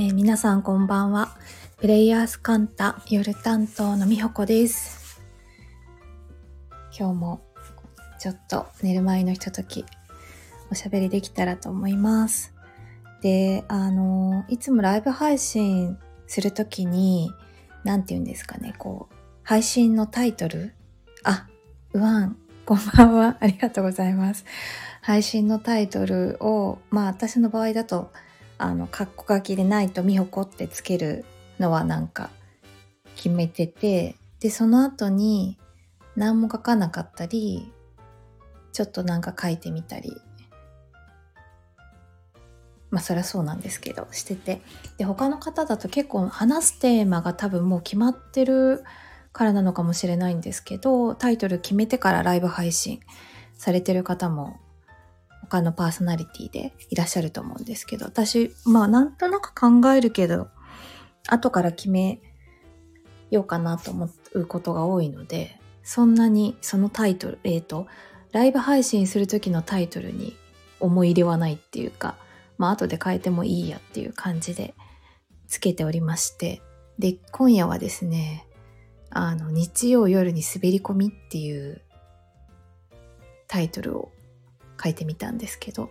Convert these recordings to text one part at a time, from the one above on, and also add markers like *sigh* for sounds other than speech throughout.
えー、皆さんこんばんは。プレイヤースカンタ夜担当のみほこです。今日もちょっと寝る前のひとときおしゃべりできたらと思います。で、あの、いつもライブ配信するときに、なんて言うんですかね、こう、配信のタイトル？あ、うわん、こんばんは。ありがとうございます。配信のタイトルを、まあ私の場合だと、あの、カッコ書きでないとみほこってつけるのはなんか決めてて、で、その後に何も書かなかったり、ちょっとなんか書いてみたり、まあそりゃそうなんですけど、してて。で、他の方だと結構話すテーマが多分もう決まってるからなのかもしれないんですけど、タイトル決めてからライブ配信されてる方も他のパーソナリティでいらっしゃると思うんですけど、私、まあなんとなく考えるけど、後から決めようかなと思うことが多いので、そんなにそのタイトル、えっ、ー、と、ライブ配信する時のタイトルに思い入れはないっていうか、まあ後で変えてもいいやっていう感じでつけておりまして、で、今夜はですね、あの、日曜夜に滑り込みっていうタイトルを書いてみたんですけど、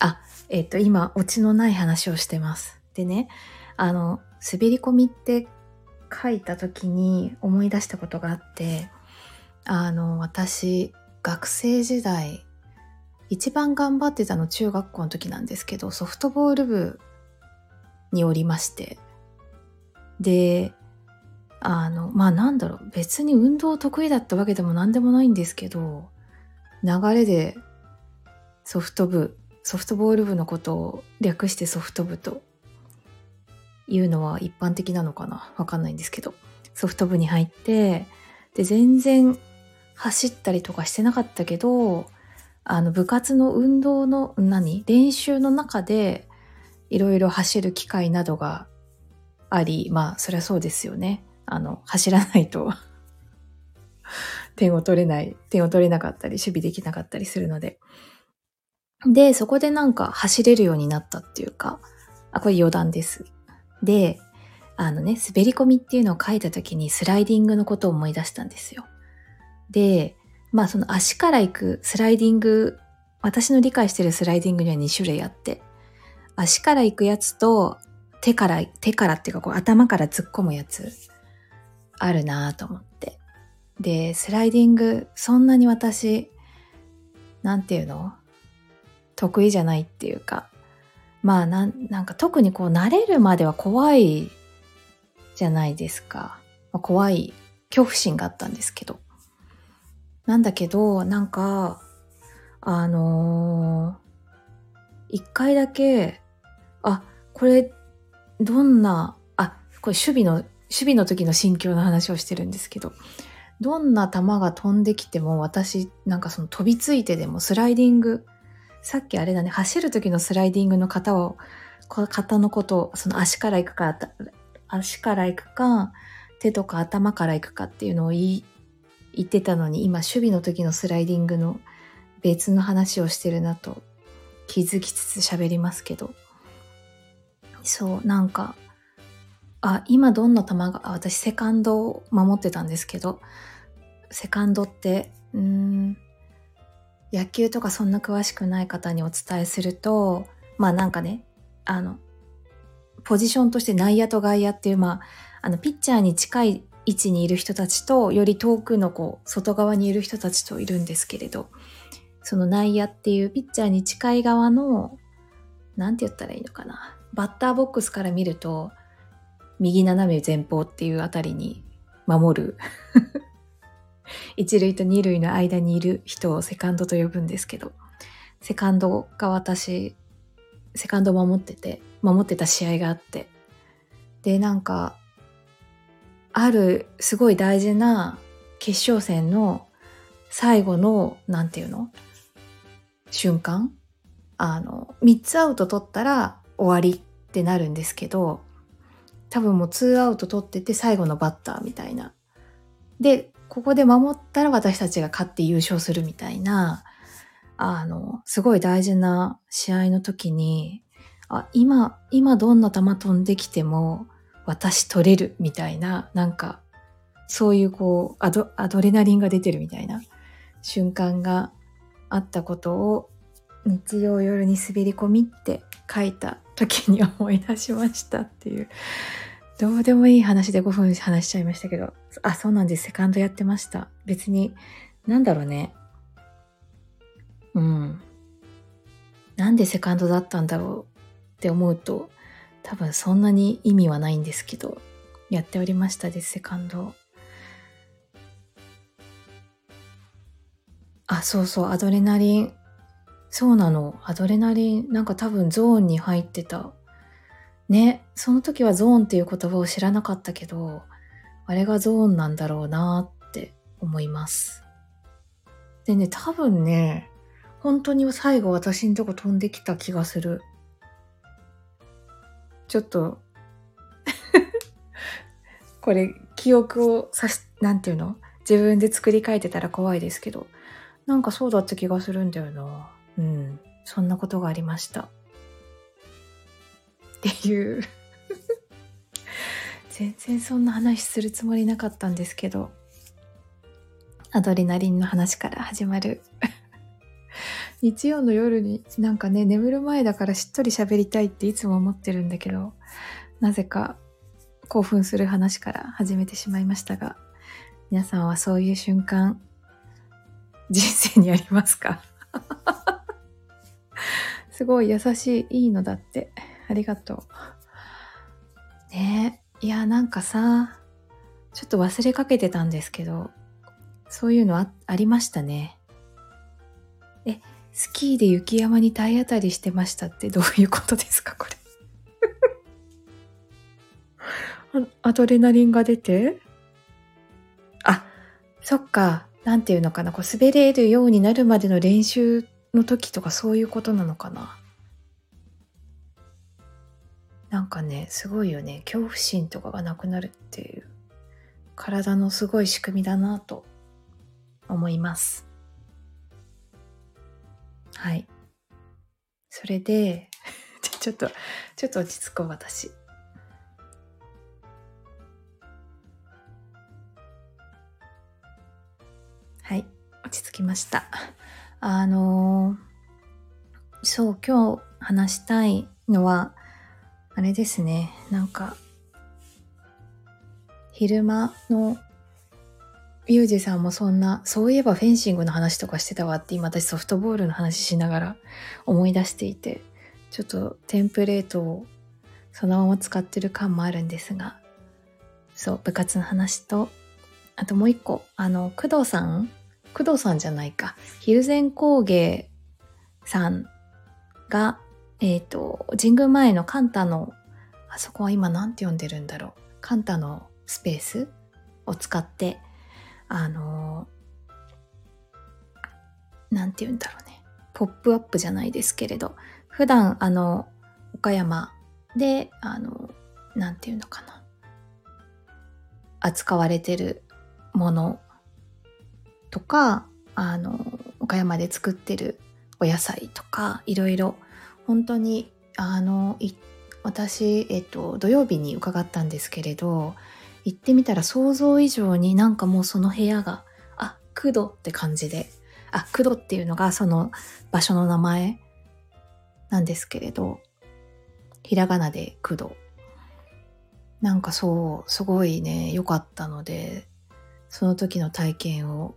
あ、えっ、ー、と、今、オチのない話をしてます。でね、あの、滑り込みって書いた時に思い出したことがあって、あの、私、学生時代、一番頑張ってたの中学校の時なんですけど、ソフトボール部におりまして、で、あの、まあなんだろう、別に運動得意だったわけでも何でもないんですけど、流れでソフト部、ソフトボール部のことを略してソフト部というのは一般的なのかな？わかんないんですけど、ソフト部に入って、で、全然走ったりとかしてなかったけど、あの、部活の運動の、何？練習の中で、いろいろ走る機会などがあり、まあ、そりゃそうですよね。あの、走らないと *laughs* 点を取れない、点を取れなかったり、守備できなかったりするので、で、そこでなんか走れるようになったっていうか、あ、これ余談です。で、あのね、滑り込みっていうのを書いた時にスライディングのことを思い出したんですよ。で、まあその足から行くスライディング、私の理解してるスライディングには2種類あって、足から行くやつと手から、手からっていうかこう頭から突っ込むやつあるなぁと思って。で、スライディング、そんなに私、なんていうの？得意じゃないっていうか、まあなん、なんか特にこう慣れるまでは怖いじゃないですか。まあ、怖い恐怖心があったんですけど。なんだけど、なんか、あのー、一回だけ、あ、これ、どんな、あ、これ守備の、守備の時の心境の話をしてるんですけど、どんな球が飛んできても私、なんかその飛びついてでもスライディングさっきあれだね、走る時のスライディングの型を、型のことを、その足から行くか、足から行くか、手とか頭から行くかっていうのを言、ってたのに、今、守備の時のスライディングの別の話をしてるなと気づきつつ喋りますけど。そう、なんか、あ、今どんな球が、私セカンドを守ってたんですけど、セカンドって、うーん、野球とかそんな詳しくない方にお伝えすると、まあなんかね、あの、ポジションとして内野と外野っていう、まあ、あの、ピッチャーに近い位置にいる人たちと、より遠くのこう、外側にいる人たちといるんですけれど、その内野っていうピッチャーに近い側の、なんて言ったらいいのかな。バッターボックスから見ると、右斜め前方っていうあたりに守る一塁と二塁の間にいる人をセカンドと呼ぶんですけど、セカンドが私、セカンドを守ってて、守ってた試合があって、で、なんか、あるすごい大事な決勝戦の最後の、なんていうの？瞬間？あの、3つアウト取ったら終わりってなるんですけど、多分もう2アウト取ってて最後のバッターみたいな。で、ここで守ったら私たちが勝って優勝するみたいな、あの、すごい大事な試合の時に、あ、今、今どんな球飛んできても私取れるみたいな、なんか、そういうこうアド、アドレナリンが出てるみたいな瞬間があったことを日曜夜に滑り込みって書いた時に思い出しましたっていう、どうでもいい話で5分話しちゃいましたけど、あ、そうなんです。セカンドやってました。別に、なんだろうね。うん。なんでセカンドだったんだろうって思うと、多分そんなに意味はないんですけど、やっておりましたです、セカンド。あ、そうそう、アドレナリン。そうなの。アドレナリン、なんか多分ゾーンに入ってた。ね、その時はゾーンっていう言葉を知らなかったけど、あれがゾーンなんだろうなって思います。でね、多分ね、本当に最後私んとこ飛んできた気がする。ちょっと *laughs* これ記憶をさし、なんていうの？自分で作り変えてたら怖いですけど、なんかそうだった気がするんだよな。うん。そんなことがありました。っていう。全然そんな話するつもりなかったんですけど、アドレナリンの話から始まる。日曜の夜になんかね、眠る前だからしっとり喋りたいっていつも思ってるんだけど、なぜか興奮する話から始めてしまいましたが、皆さんはそういう瞬間、人生にありますか？*laughs* すごい優しい、いいのだって。ありがとう。ねえ、いや、なんかさ、ちょっと忘れかけてたんですけど、そういうのあありましたね。え、スキーで雪山に体当たりしてましたって *laughs* どういうことですか、これ。アドレナリンが出て？あ、そっか。なんていうのかな。こう滑れるようになるまでの練習の時とかそういうことなのかな。なんかね、すごいよね。恐怖心とかがなくなるっていう、体のすごい仕組みだなと思います。はい。それで、*laughs* ちょっと、ちょっと落ち着こう、私。はい、落ち着きました。あのー、そう、今日話したいのは、あれですね、なんか、昼間のユージさんもそんな、そういえばフェンシングの話とかしてたわって今私ソフトボールの話しながら *laughs* 思い出していて、ちょっとテンプレートをそのまま使ってる感もあるんですが、そう、部活の話と、あともう一個、あの、工藤さん？工藤さんじゃないか。蒜山工芸さんが、えっ、ー、と、神宮前のカンタの、あそこは今何て呼んでるんだろう。カンタのスペースを使って、あのなんて言うんだろうね。ポップアップじゃないですけれど、普段あの、岡山で、あの、なんて言うのかな。扱われてるものとか、あの、岡山で作ってるお野菜とか、いろいろ、本当に、あの、私、えっと、土曜日に伺ったんですけれど、行ってみたら想像以上になんかもうその部屋が、あ、九度って感じで、あ、九度っていうのがその場所の名前なんですけれど、ひらがなで九度。なんかそう、すごいね、良かったので、その時の体験を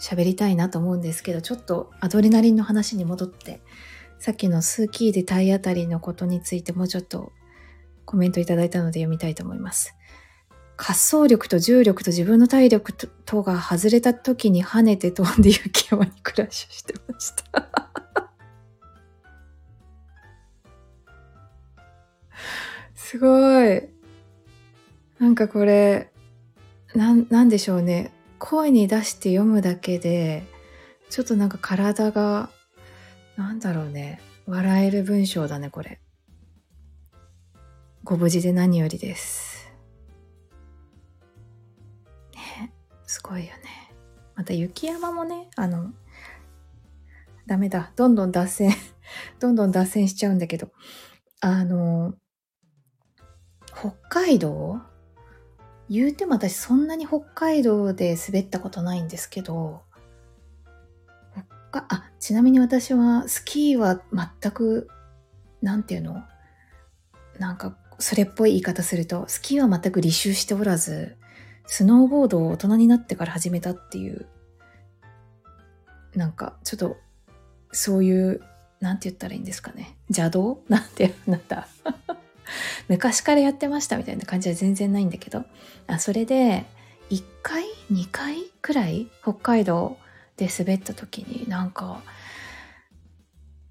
喋りたいなと思うんですけど、ちょっとアドレナリンの話に戻って、さっきのスーキーで体当たりのことについてもうちょっとコメントいただいたので読みたいと思います。滑走力と重力と自分の体力とが外れた時に跳ねて飛んで雪山にクラッシュしてました *laughs* すごい。なんかこれ、なん、なんでしょうね。声に出して読むだけで、ちょっとなんか体が、なんだろうね。笑える文章だね、これ。ご無事で何よりです。ねすごいよね。また雪山もね、あの、ダメだ。どんどん脱線、*laughs* どんどん脱線しちゃうんだけど。あの、北海道？言うても私そんなに北海道で滑ったことないんですけど、あ、ちなみに私はスキーは全く、なんていうの？なんか、それっぽい言い方すると、スキーは全く履修しておらず、スノーボードを大人になってから始めたっていう、なんか、ちょっと、そういう、なんて言ったらいいんですかね？邪道？*laughs* なんて、なんだ。*laughs* 昔からやってましたみたいな感じは全然ないんだけど、あそれで、1回 ?2 回くらい北海道で滑った時になんか、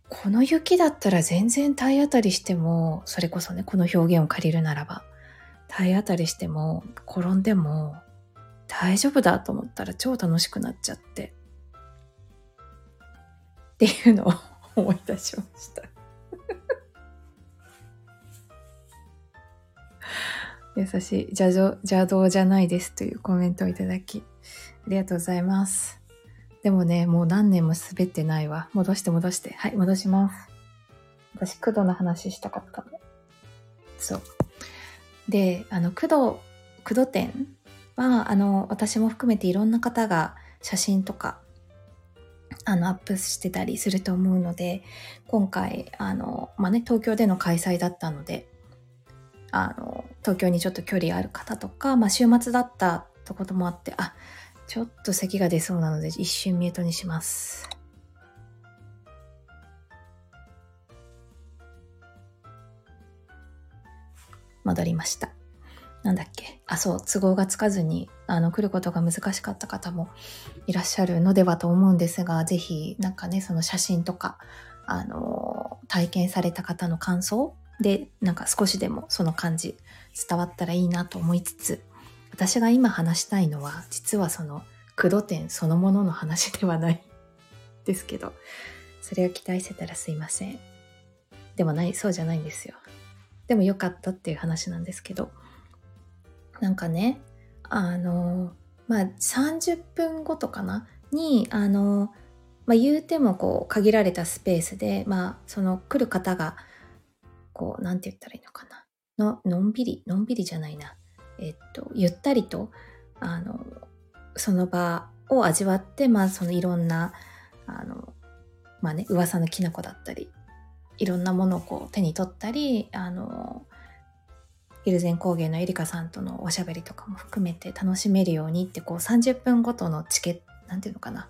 この雪だったら全然体当たりしても、それこそね、この表現を借りるならば、体当たりしても、転んでも大丈夫だと思ったら超楽しくなっちゃって。っていうのを *laughs* 思い出しました。*laughs* 優しい。邪道邪道じゃないですというコメントをいただきありがとうございます。でもねもう何年も滑ってないわ。戻して戻して。はい戻します。私工藤の話したかったの？そう。であの工藤工藤店はあの私も含めていろんな方が写真とかあのアップしてたりすると思うので今回あの、まあね、東京での開催だったのであの東京にちょっと距離ある方とか、まあ、週末だったってこともあってあちょっと咳が出そうなので一瞬ミュートにします。戻りました。なんだっけ？あ、そう、都合がつかずに、あの、来ることが難しかった方もいらっしゃるのではと思うんですが、ぜひ、なんかね、その写真とか、あの、体験された方の感想で、なんか少しでもその感じ伝わったらいいなと思いつつ、私が今話したいのは、実はその、駆動点そのものの話ではない *laughs* ですけど、それを期待してたらすいません。でもない、そうじゃないんですよ。でも良かったっていう話なんですけど、なんかね、あの、まあ、30分ごとかな？に、あの、まあ、言うてもこう限られたスペースで、まあ、その来る方が、こう、なんて言ったらいいのかな？の、のんびり、のんびりじゃないな。えっと、ゆったりと、あの、その場を味わって、まあ、そのいろんな、あの、まあね、噂のきな粉だったり、いろんなものをこう手に取ったり、あの、ヒルゼン工芸のエリカさんとのおしゃべりとかも含めて楽しめるようにってこう30分ごとのチケットなんていうのかな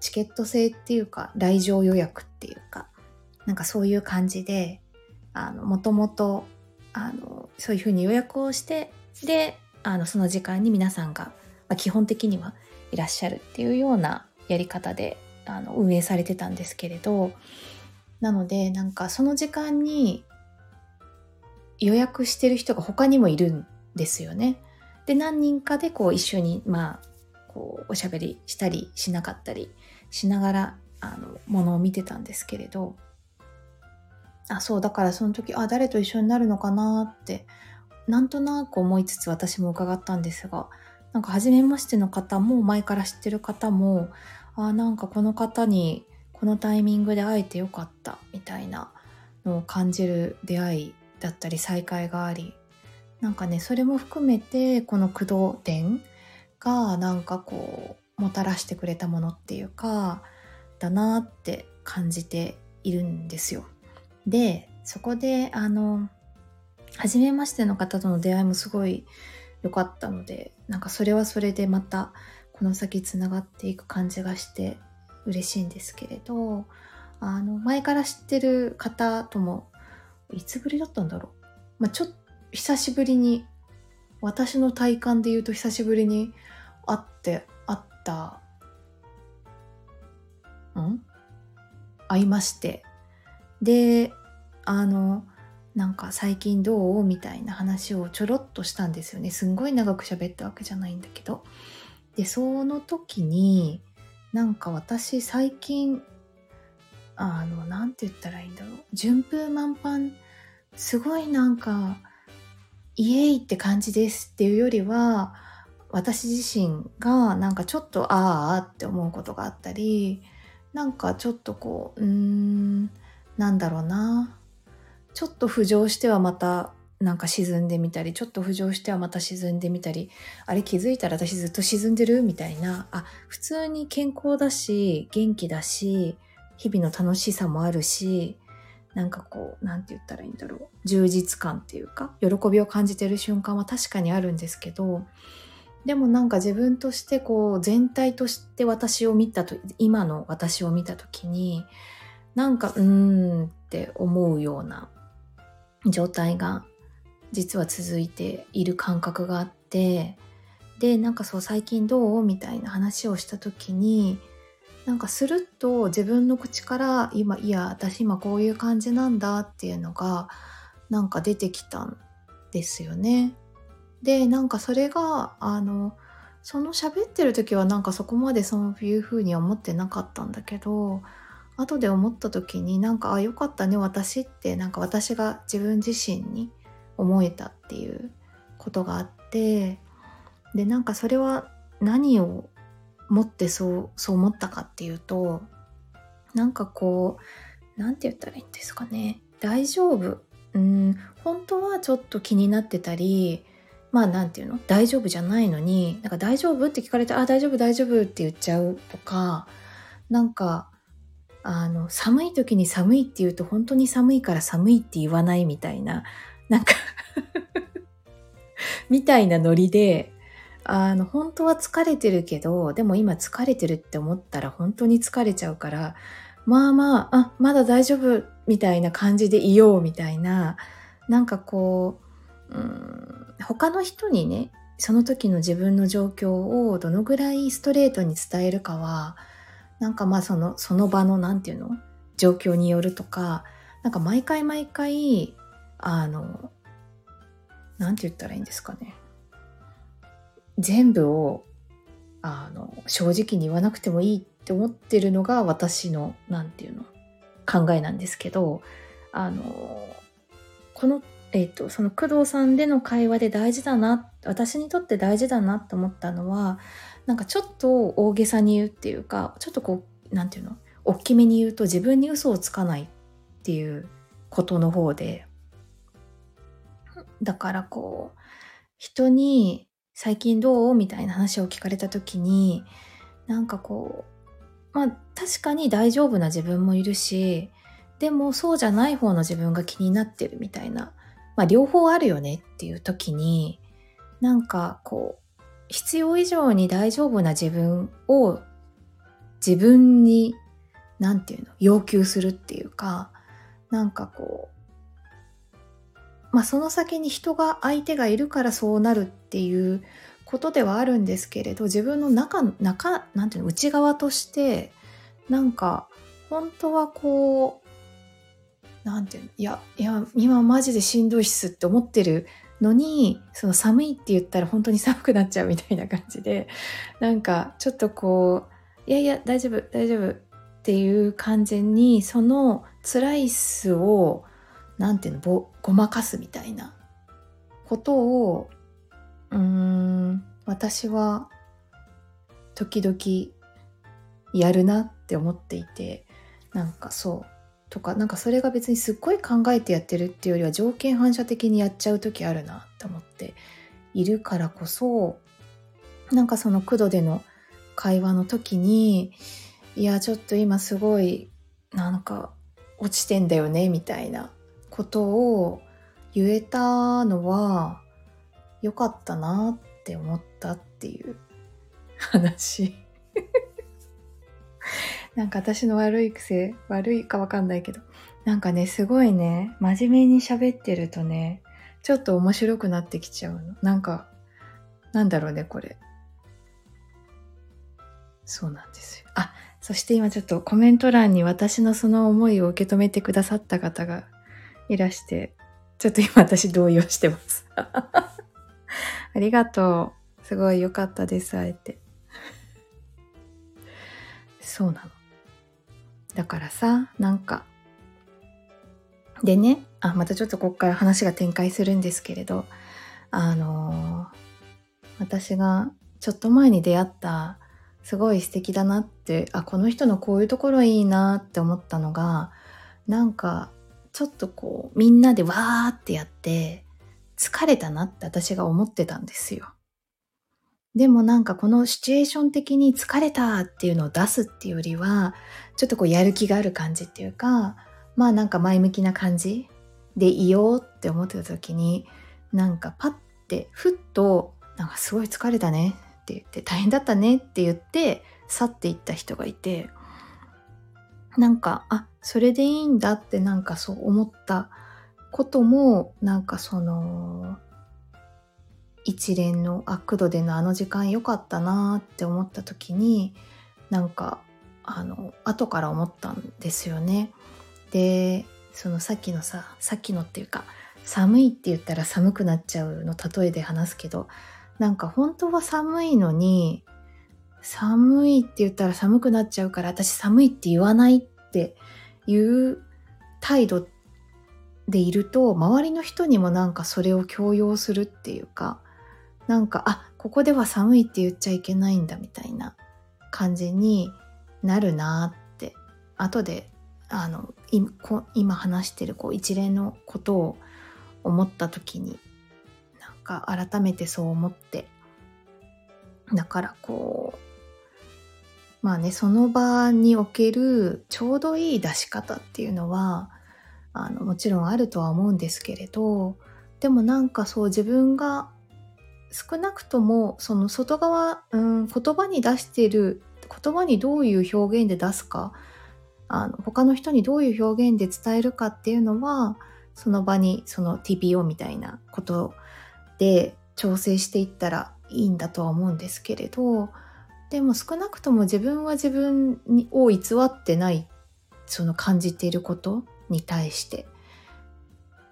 チケット制っていうか来場予約っていうかなんかそういう感じでもともとそういうふうに予約をしてであのその時間に皆さんが、まあ、基本的にはいらっしゃるっていうようなやり方であの運営されてたんですけれどなのでなんかその時間に予約してる人が他にもいるんですよね。で何人かでこう一緒にまあこうおしゃべりしたりしなかったりしながらあのものを見てたんですけれどあそうだからその時あ誰と一緒になるのかなってなんとなく思いつつ私も伺ったんですがなんか初めましての方も前から知ってる方もあなんかこの方にこのタイミングで会えてよかったみたいなのを感じる出会いだったり再会がありなんかねそれも含めてこの駆動展がなんかこうもたらしてくれたものっていうかだなって感じているんですよ。でそこであの初めましての方との出会いもすごい良かったのでなんかそれはそれでまたこの先つながっていく感じがして嬉しいんですけれどあの前から知ってる方ともいつぶりだったんだろう？まあ、ちょっと久しぶりに、私の体感で言うと久しぶりに会って、会った、ん？会いまして。で、あの、なんか最近どうみたいな話をちょろっとしたんですよね。すんごい長く喋ったわけじゃないんだけど。で、その時に、なんか私最近あの、なんて言ったらいいんだろう。順風満帆、すごいなんか、イエイって感じですっていうよりは、私自身がなんかちょっとああって思うことがあったり、なんかちょっとこううーんなんだろうなちょっと浮上してはまたなんか沈んでみたりちょっと浮上してはまた沈んでみたりあれ気づいたら私ずっと沈んでるみたいな。あ普通に健康だし元気だし日々の楽しさもあるしなんかこうなんて言ったらいいんだろう。充実感っていうか喜びを感じてる瞬間は確かにあるんですけどでもなんか自分としてこう全体として私を見たと今の私を見た時になんかうーんって思うような状態が実は続いている感覚があってでなんかそう最近どうみたいな話をした時になんかスルッと自分の口から今いや私今こういう感じなんだっていうのがなんか出てきたんですよね。でなんかそれがあのその喋ってる時はなんかそこまでそういう風には思ってなかったんだけど後で思った時になんかあよかったね私ってなんか私が自分自身に思えたっていうことがあってでなんかそれは何をもってそうそう思ったかっていうとなんかこう何て言ったらいいんですかね。大丈夫。うん本当はちょっと気になってたりまあ何て言うの？大丈夫じゃないのになんか大丈夫って聞かれてあ大丈夫大丈夫って言っちゃうとかなんかあの寒い時に寒いって言うと本当に寒いから寒いって言わないみたいななんか *laughs* みたいなノリであの、本当は疲れてるけど、でも今疲れてるって思ったら本当に疲れちゃうから、まあまあ、あ、まだ大丈夫みたいな感じでいようみたいな、なんかこう、うん、他の人にね、その時の自分の状況をどのぐらいストレートに伝えるかは、なんかまあその、その場のなんていうの？状況によるとか、なんか毎回毎回、あの、なんて言ったらいいんですかね。全部をあの正直に言わなくてもいいって思ってるのが私の何て言うの？考えなんですけどあのこの、えーと、その工藤さんでの会話で大事だな私にとって大事だなと思ったのはなんかちょっと大げさに言うっていうかちょっとこう何て言うの？大きめに言うと自分に嘘をつかないっていうことの方で。だからこう人に最近どう？みたいな話を聞かれた時になんかこうまあ確かに大丈夫な自分もいるしでもそうじゃない方の自分が気になってるみたいなまあ両方あるよねっていう時になんかこう必要以上に大丈夫な自分を自分に何て言うの要求するっていうかなんかこうまあ、その先に人が相手がいるからそうなるっていうことではあるんですけれど自分の中中なんていうの内側としてなんか本当はこうなんていうのいやいや今マジでしんどいっすって思ってるのにその寒いって言ったら本当に寒くなっちゃうみたいな感じで *laughs* なんかちょっとこういやいや大丈夫大丈夫っていう感じにその辛いっすをなんていうのぼごまかすみたいなことをうーん私は時々やるなって思っていてなんかそう。とかなんかそれが別にすっごい考えてやってるっていうよりは条件反射的にやっちゃう時あるなって思っているからこそなんかその9度での会話の時にいやちょっと今すごいなんか落ちてんだよねみたいなことを言えたのは良かったなって思ったっていう話。なんか私の悪い癖悪いかわかんないけどなんかねすごいね真面目に喋ってるとねちょっと面白くなってきちゃうのなんかなんだろうねこれそうなんですよあそして今ちょっとコメント欄に私のその思いを受け止めてくださった方がいらして、ちょっと今私動揺してます。*laughs* ありがとう。すごい良かったです、あえて。そうなの。だからさ、なんか、でね、あ、またちょっとこっから話が展開するんですけれど、あのー、私がちょっと前に出会ったすごい素敵だなってあこの人のこういうところいいなって思ったのがなんかちょっとこうみんなでわーってやって疲れたなって私が思ってたんですよ。でもなんかこのシチュエーション的に疲れたっていうのを出すっていうよりはちょっとこうやる気がある感じっていうかまあなんか前向きな感じでいようって思ってた時になんかパッてふっとなんかすごい疲れたねって言って大変だったねって言って去っていった人がいてなんかあそれでいいんだってなんかそう思ったこともなんかその一連のアクドでのあの時間良かったなって思った時になんかあの後から思ったんですよね。でそのさっきのささっきのっていうか寒いって言ったら寒くなっちゃうの例えで話すけどなんか本当は寒いのに、寒いって言ったら寒くなっちゃうから私寒いって言わないっていう態度でいると周りの人にもなんかそれを強要するっていうかなんかあここでは寒いって言っちゃいけないんだみたいな感じになるなって。後であの今話してるこう一連のことを思った時になんか改めてそう思って。だからこうまあねその場におけるちょうどいい出し方っていうのはあのもちろんあるとは思うんですけれどでもなんかそう自分が少なくともその外側、うん、言葉に出している言葉にどういう表現で出すかあの他の人にどういう表現で伝えるかっていうのはその場にその TPO みたいなことで調整していったらいいんだとは思うんですけれどでも少なくとも自分は自分を偽ってないその感じていることに対して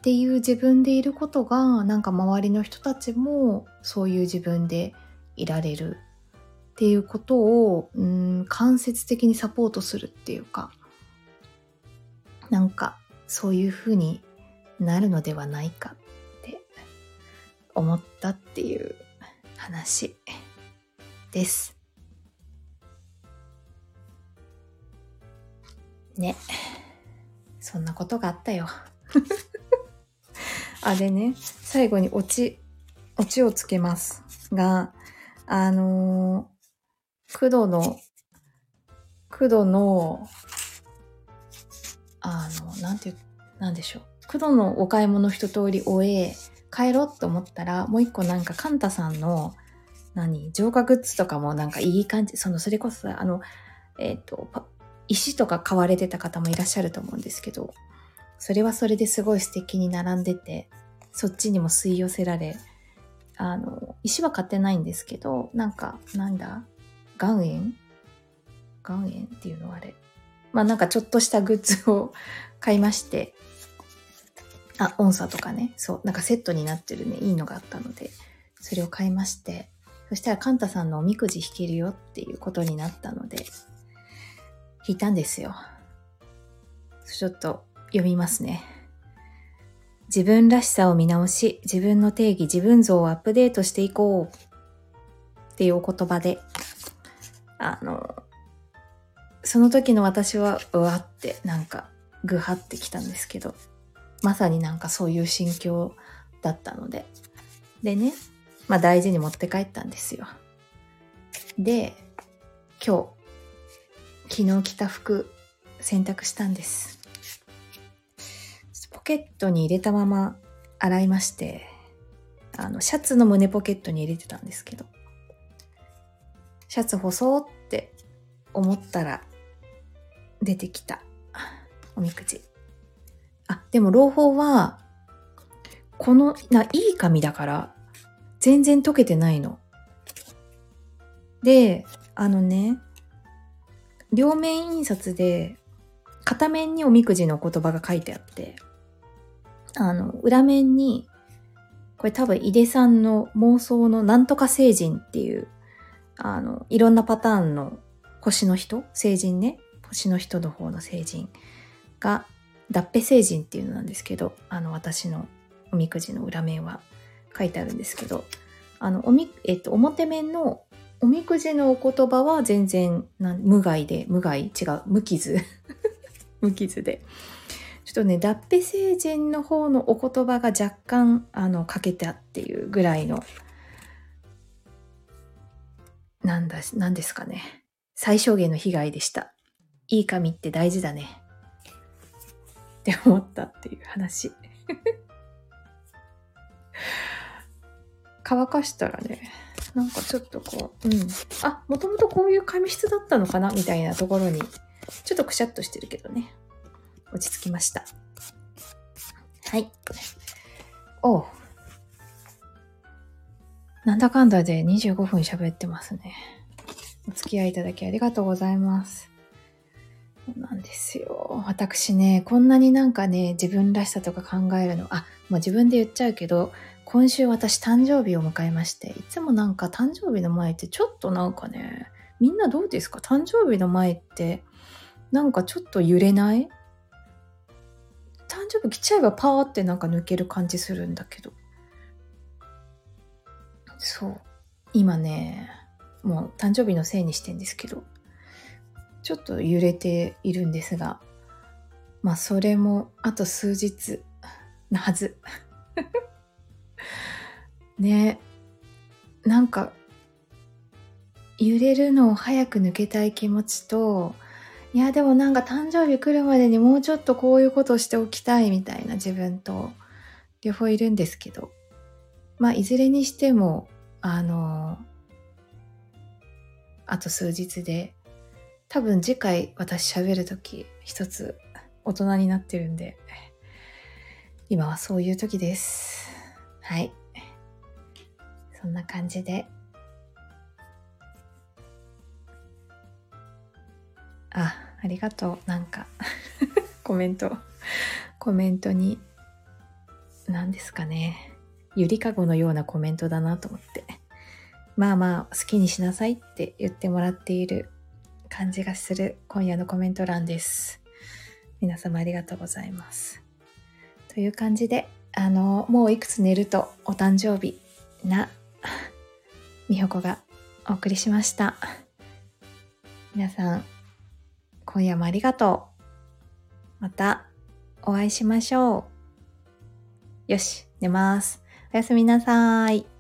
っていう自分でいることがなんか周りの人たちもそういう自分でいられるっていうことをうん間接的にサポートするっていうかなんかそういうふうになるのではないかって思ったっていう話です。ね。そんなことがあったよ。あれね、最後にオチ、オチをつけますが、あのー、工藤の、工藤の、あの、なんて、なんでしょう。工藤のお買い物一通り終え、帰ろうと思ったら、もう一個なんかカンタさんの、何、浄化グッズとかもなんかいい感じ、その、それこそあの、えっ、ー、と、石とか買われてた方もいらっしゃると思うんですけど、それはそれですごい素敵に並んでて、そっちにも吸い寄せられ、あの、石は買ってないんですけど、なんか、なんだ？岩塩岩塩っていうのあれ。まあなんかちょっとしたグッズを *laughs* 買いまして、あ、音差とかね、そう、なんかセットになってるね、いいのがあったので、それを買いまして、そしたらカンタさんのおみくじ引けるよっていうことになったので、引いたんですよ。ちょっと読みますね。自分らしさを見直し、自分の定義、自分像をアップデートしていこうっていうお言葉で、あの、その時の私は、うわってなんか、ぐはってきたんですけど、まさになんかそういう心境だったので。でね、まあ大事に持って帰ったんですよ。で、今日、昨日着た服、洗濯したんです。ポケットに入れたまま洗いまして、あの、シャツの胸ポケットに入れてたんですけど、シャツ干そうって思ったら、出てきたおみくじ。あ、でも朗報は、この、な、いい紙だから、全然溶けてないの。で、あのね、両面印刷で、片面におみくじの言葉が書いてあって、あの、裏面に、これ多分井出さんの妄想のなんとか星人っていう、あの、いろんなパターンの星の人星人ね。星の人の方の星人が脱皮星人っていうのなんですけど、あの、私のおみくじの裏面は書いてあるんですけど、あの、おみ、えっと、表面のおみくじのお言葉は全然無害で、無害違う、無傷。*laughs* 無傷で。ちょっとね、脱皮星人の方のお言葉が若干、あの、欠けたっていうぐらいの、なんだ、なんですかね。最小限の被害でした。いい紙って大事だね。って思ったっていう話。乾かしたらね、なんかちょっとこう、うん。あ、もともとこういう紙質だったのかな？みたいなところに、ちょっとくしゃっとしてるけどね。落ち着きました。はい。おう。なんだかんだで25分喋ってますね。お付き合いいただきありがとうございます。そうなんですよ。私ね、こんなになんかね、自分らしさとか考えるの、あ、もう自分で言っちゃうけど、今週私誕生日を迎えまして、いつもなんか誕生日の前ってちょっとなんかね、みんなどうですか？誕生日の前って、なんかちょっと揺れない？誕生日来ちゃえばパーってなんか抜ける感じするんだけど。そう。今ね、もう誕生日のせいにしてんですけど、ちょっと揺れているんですが、まあそれもあと数日なはず。*laughs* ねなんか揺れるのを早く抜けたい気持ちといやでもなんか誕生日来るまでにもうちょっとこういうことをしておきたいみたいな自分と。両方いるんですけど。まあいずれにしてもあのあと数日で多分次回私喋る時一つ大人になってるんで今はそういう時です。はい。そんな感じで。あありがとう。なんか *laughs* コメント。コメントに何ですかね。ゆりかごのようなコメントだなと思って。まあまあ好きにしなさいって言ってもらっている感じがする今夜のコメント欄です。皆様ありがとうございます。という感じであのもういくつ寝るとお誕生日なみほこがお送りしました。皆さん、今夜もありがとう。またお会いしましょう。よし、寝ます。おやすみなさい。